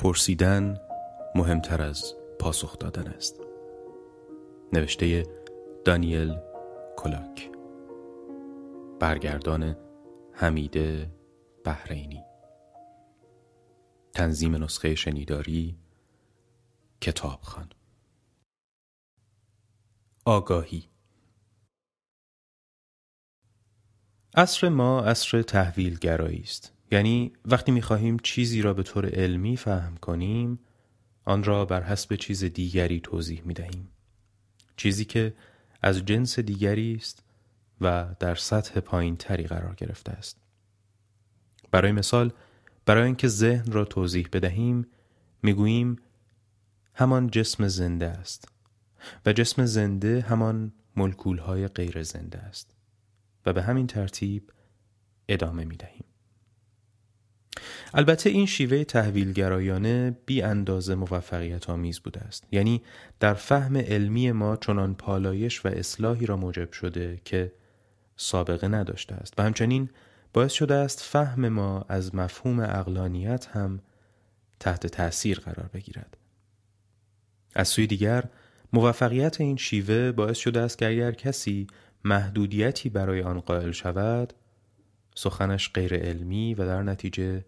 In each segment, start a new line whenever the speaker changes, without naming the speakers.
پرسیدن مهمتر از پاسخ دادن است. نوشته دانیل کلاک. برگردان حمیده بحرینی. تنظیم نسخه شنیداری کتابخان. آگاهی. عصر ما عصر تحویل گرایی است. یعنی وقتی می‌خواهیم چیزی را به طور علمی فهم کنیم آن را بر حسب چیز دیگری توضیح می‌دهیم چیزی که از جنس دیگری است و در سطح پایین تری قرار گرفته است برای مثال برای اینکه ذهن را توضیح بدهیم می‌گوییم همان جسم زنده است و جسم زنده همان ملکول های غیر زنده است و به همین ترتیب ادامه می دهیم. البته این شیوه تحویلگرایانه بی اندازه موفقیت آمیز بوده است. یعنی در فهم علمی ما چنان پالایش و اصلاحی را موجب شده که سابقه نداشته است. و همچنین باعث شده است فهم ما از مفهوم اقلانیت هم تحت تأثیر قرار بگیرد. از سوی دیگر موفقیت این شیوه باعث شده است که اگر کسی محدودیتی برای آن قائل شود سخنش غیر علمی و در نتیجه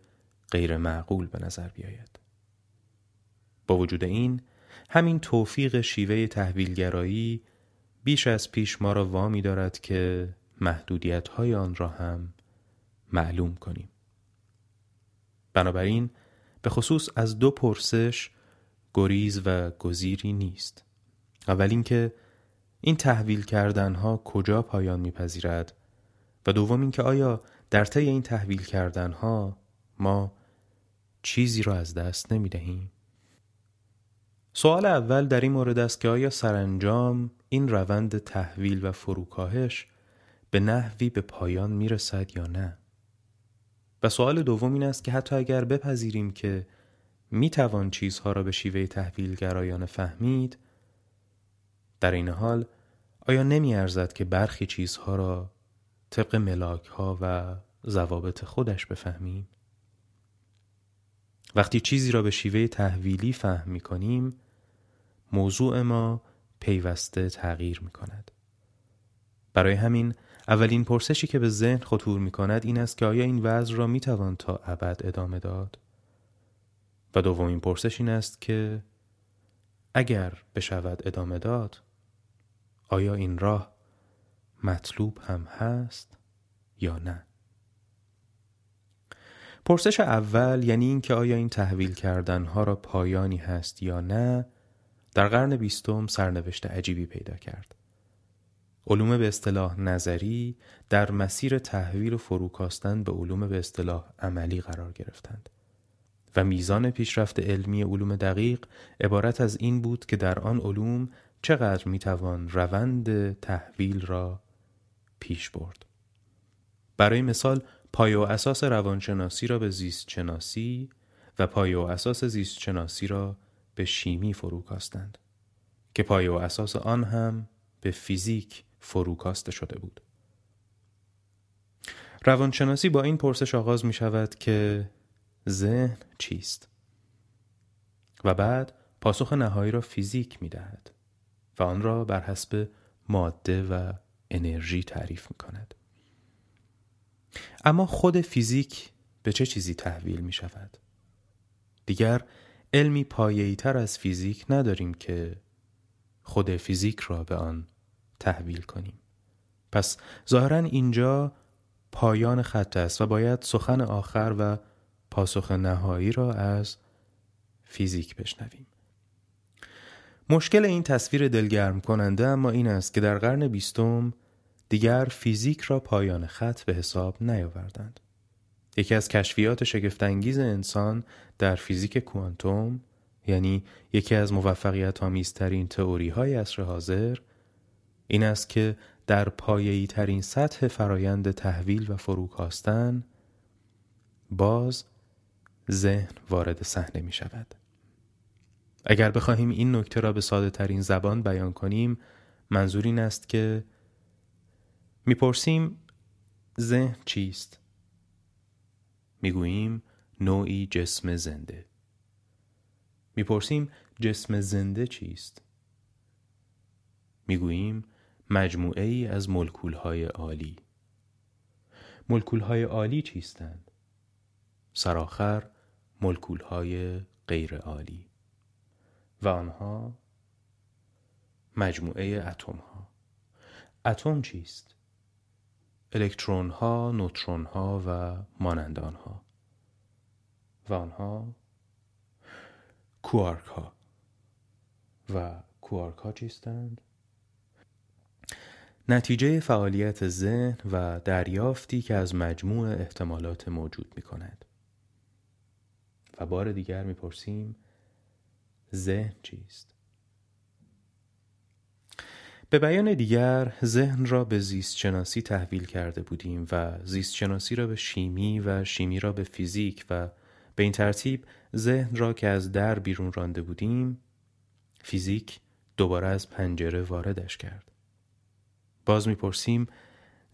غیر معقول به نظر بیاید. با وجود این همین توفیق شیوه تحویلگرایی بیش از پیش ما را وامی دارد که محدودیت های آن را هم معلوم کنیم. بنابراین به خصوص از دو پرسش گریز و گزیری نیست. اول اینکه این تحویل کردن ها کجا پایان میپذیرد و دوم اینکه آیا در طی این تحویل کردن ها ما چیزی را از دست نمی دهیم؟ سوال اول در این مورد است که آیا سرانجام این روند تحویل و فروکاهش به نحوی به پایان می رسد یا نه؟ و سوال دوم این است که حتی اگر بپذیریم که می توان چیزها را به شیوه تحویل گرایانه فهمید در این حال آیا نمی ارزد که برخی چیزها را طبق ملاک ها و ضوابط خودش بفهمیم؟ وقتی چیزی را به شیوه تحویلی فهم می کنیم موضوع ما پیوسته تغییر می کند. برای همین اولین پرسشی که به ذهن خطور می کند این است که آیا این وضع را می توان تا ابد ادامه داد؟ و دومین پرسش این است که اگر بشود ادامه داد آیا این راه مطلوب هم هست یا نه؟ پرسش اول یعنی اینکه آیا این تحویل کردن ها را پایانی هست یا نه در قرن بیستم سرنوشت عجیبی پیدا کرد. علوم به اصطلاح نظری در مسیر تحویل و فروکاستن به علوم به اصطلاح عملی قرار گرفتند و میزان پیشرفت علمی علوم دقیق عبارت از این بود که در آن علوم چقدر می‌توان روند تحویل را پیش برد. برای مثال پایه و اساس روانشناسی را به زیست شناسی و پایه و اساس زیست شناسی را به شیمی فروکاستند که پایه و اساس آن هم به فیزیک فروکاسته شده بود. روانشناسی با این پرسش آغاز می شود که ذهن چیست؟ و بعد پاسخ نهایی را فیزیک می دهد و آن را بر حسب ماده و انرژی تعریف می کند. اما خود فیزیک به چه چیزی تحویل می شود؟ دیگر علمی پایه‌ای تر از فیزیک نداریم که خود فیزیک را به آن تحویل کنیم. پس ظاهرا اینجا پایان خط است و باید سخن آخر و پاسخ نهایی را از فیزیک بشنویم. مشکل این تصویر دلگرم کننده اما این است که در قرن بیستم دیگر فیزیک را پایان خط به حساب نیاوردند. یکی از کشفیات شگفتانگیز انسان در فیزیک کوانتوم یعنی یکی از موفقیت آمیزترین تئوری های عصر حاضر این است که در پایه‌ای ترین سطح فرایند تحویل و فروکاستن باز ذهن وارد صحنه می شود. اگر بخواهیم این نکته را به ساده ترین زبان بیان کنیم منظور این است که می‌پرسیم ذهن چیست؟ می‌گوییم نوعی جسم زنده می‌پرسیم جسم زنده چیست؟ می‌گوییم مجموعه ای از ملکول های عالی ملکول های عالی چیستند؟ سرآخر ملکول های غیر عالی و آنها مجموعه اتم ها اتم چیست؟ الکترون ها، نوترون ها و مانند آنها و آنها کوارک ها و کوارک ها چیستند؟ نتیجه فعالیت ذهن و دریافتی که از مجموع احتمالات موجود می کند. و بار دیگر می‌پرسیم ذهن چیست؟ به بیان دیگر ذهن را به زیست شناسی تحویل کرده بودیم و زیست شناسی را به شیمی و شیمی را به فیزیک و به این ترتیب ذهن را که از در بیرون رانده بودیم فیزیک دوباره از پنجره واردش کرد. باز می‌پرسیم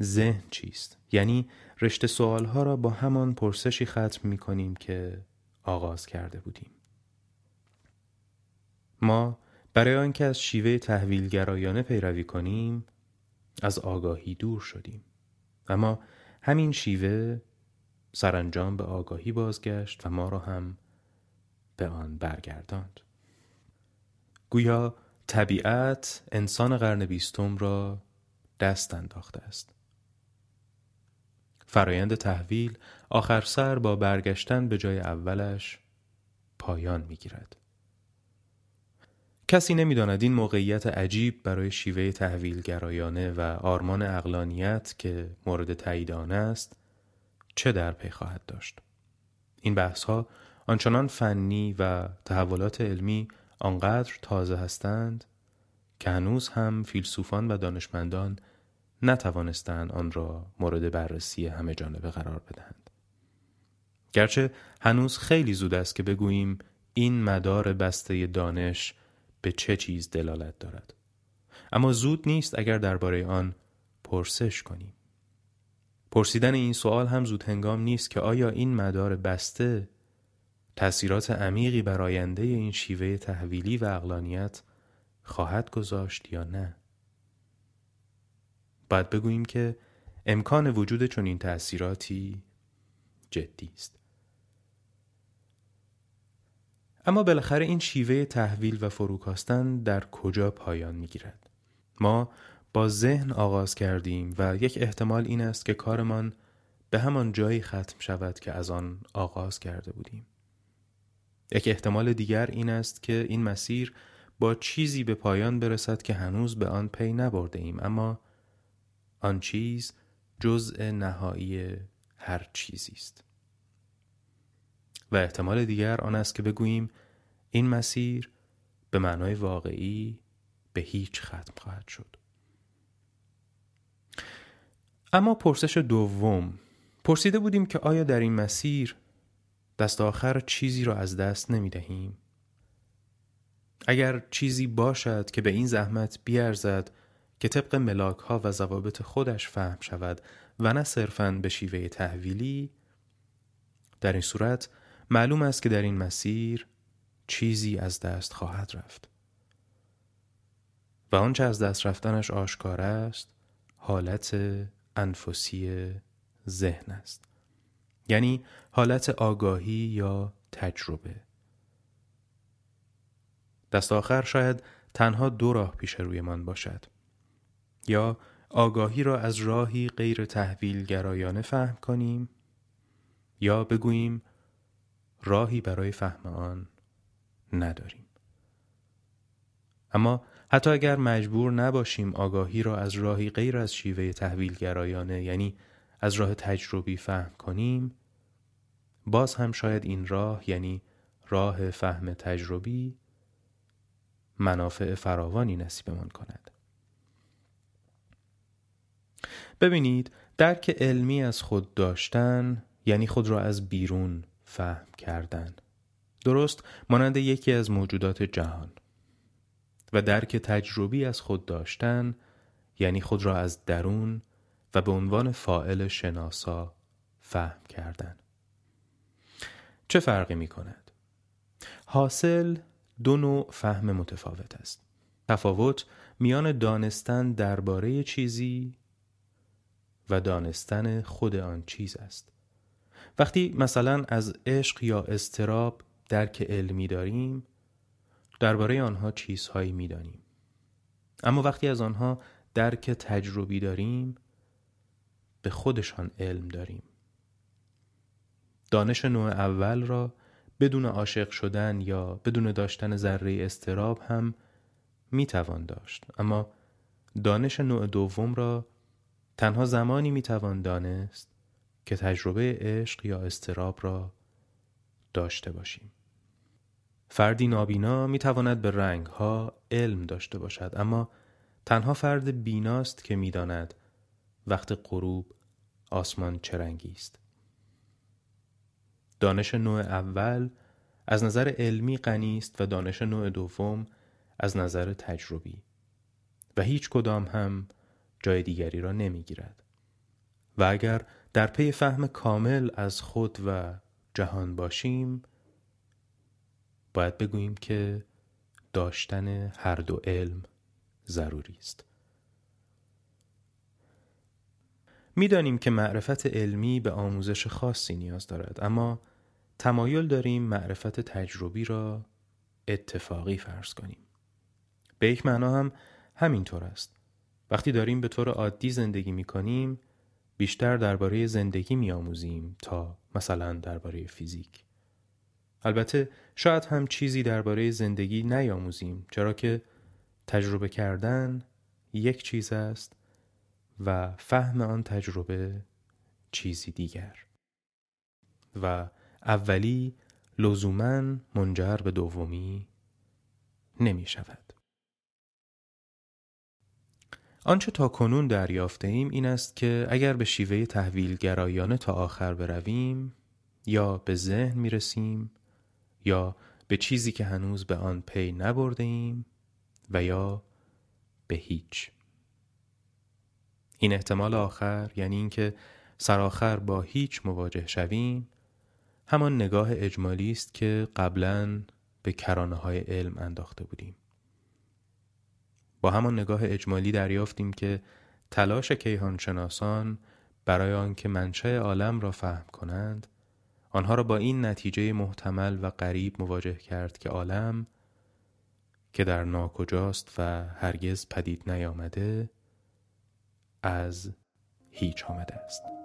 ذهن چیست؟ یعنی رشته سوالها را با همان پرسشی ختم می کنیم که آغاز کرده بودیم. ما برای آنکه از شیوه تحویلگرایانه پیروی کنیم از آگاهی دور شدیم. اما همین شیوه سرانجام به آگاهی بازگشت و ما را هم به آن برگرداند. گویا طبیعت انسان قرن بیستم را دست انداخته است. فرایند تحویل آخر سر با برگشتن به جای اولش پایان می گیرد. کسی نمی‌داند این موقعیت عجیب برای شیوه تحویل گرایانه و آرمان اقلانیت که مورد تایید آن است چه در پی خواهد داشت. این بحث ها آنچنان فنی و تحولات علمی آنقدر تازه هستند که هنوز هم فیلسوفان و دانشمندان نتوانستند آن را مورد بررسی همه جانبه قرار بدهند. گرچه هنوز خیلی زود است که بگوییم این مدار بسته دانش به چه چیز دلالت دارد. اما زود نیست اگر درباره آن پرسش کنیم. پرسیدن این سوال هم زود هنگام نیست که آیا این مدار بسته تأثیرات عمیقی بر آینده این شیوه تحویلی و اقلانیت خواهد گذاشت یا نه؟ باید بگوییم که امکان وجود چنین تأثیراتی جدی است. اما بالاخره این شیوه تحویل و فروکاستن در کجا پایان می گیرد؟ ما با ذهن آغاز کردیم و یک احتمال این است که کارمان به همان جایی ختم شود که از آن آغاز کرده بودیم. یک احتمال دیگر این است که این مسیر با چیزی به پایان برسد که هنوز به آن پی نبرده ایم اما آن چیز جزء نهایی هر چیزی است و احتمال دیگر آن است که بگوییم این مسیر به معنای واقعی به هیچ ختم خواهد شد اما پرسش دوم پرسیده بودیم که آیا در این مسیر دست آخر چیزی را از دست نمی دهیم؟ اگر چیزی باشد که به این زحمت بیارزد که طبق ملاک ها و ضوابط خودش فهم شود و نه صرفاً به شیوه تحویلی در این صورت معلوم است که در این مسیر چیزی از دست خواهد رفت. و آنچه از دست رفتنش آشکار است حالت انفسی ذهن است. یعنی حالت آگاهی یا تجربه. دست آخر شاید تنها دو راه پیش رویمان باشد. یا آگاهی را از راهی غیر تحویل گرایانه فهم کنیم یا بگوییم راهی برای فهم آن نداریم. اما حتی اگر مجبور نباشیم آگاهی را از راهی غیر از شیوه تحویل گرایانه یعنی از راه تجربی فهم کنیم باز هم شاید این راه یعنی راه فهم تجربی منافع فراوانی نصیبمان کند. ببینید درک علمی از خود داشتن یعنی خود را از بیرون فهم کردن. درست مانند یکی از موجودات جهان. و درک تجربی از خود داشتن یعنی خود را از درون و به عنوان فائل شناسا فهم کردن. چه فرقی می کند؟ حاصل دو نوع فهم متفاوت است. تفاوت میان دانستن درباره چیزی و دانستن خود آن چیز است. وقتی مثلا از عشق یا استراب درک علمی داریم درباره آنها چیزهایی می‌دانیم. اما وقتی از آنها درک تجربی داریم به خودشان علم داریم. دانش نوع اول را بدون عاشق شدن یا بدون داشتن ذره استراب هم می توان داشت. اما دانش نوع دوم را تنها زمانی می توان دانست که تجربه عشق یا استراب را داشته باشیم. فردی نابینا می تواند به رنگ ها علم داشته باشد اما تنها فرد بیناست که می داند وقت غروب آسمان چه رنگی است. دانش نوع اول از نظر علمی غنی است و دانش نوع دوم از نظر تجربی. و هیچ کدام هم جای دیگری را نمی گیرد. و اگر در پی فهم کامل از خود و جهان باشیم باید بگوییم که داشتن هر دو علم ضروری است. می‌دانیم که معرفت علمی به آموزش خاصی نیاز دارد اما تمایل داریم معرفت تجربی را اتفاقی فرض کنیم. به یک معنا هم همینطور است. وقتی داریم به طور عادی زندگی می کنیم بیشتر درباره زندگی می آموزیم تا مثلا درباره فیزیک البته شاید هم چیزی درباره زندگی نیاموزیم چرا که تجربه کردن یک چیز است و فهم آن تجربه چیزی دیگر و اولی لزوما منجر به دومی نمی شود. آنچه تا کنون دریافته ایم این است که اگر به شیوه تحویل گرایانه تا آخر برویم یا به ذهن می رسیم یا به چیزی که هنوز به آن پی نبرده ایم و یا به هیچ. این احتمال آخر یعنی اینکه سرآخر با هیچ مواجه شویم همان نگاه اجمالی است که قبلا به کرانه های علم انداخته بودیم. با همان نگاه اجمالی دریافتیم که تلاش کیهانشناسان برای آنکه منشأ عالم را فهم کنند آنها را با این نتیجه محتمل و غریب مواجه کرد که عالم که در ناکجاست و هرگز پدید نیامده از هیچ آمده است.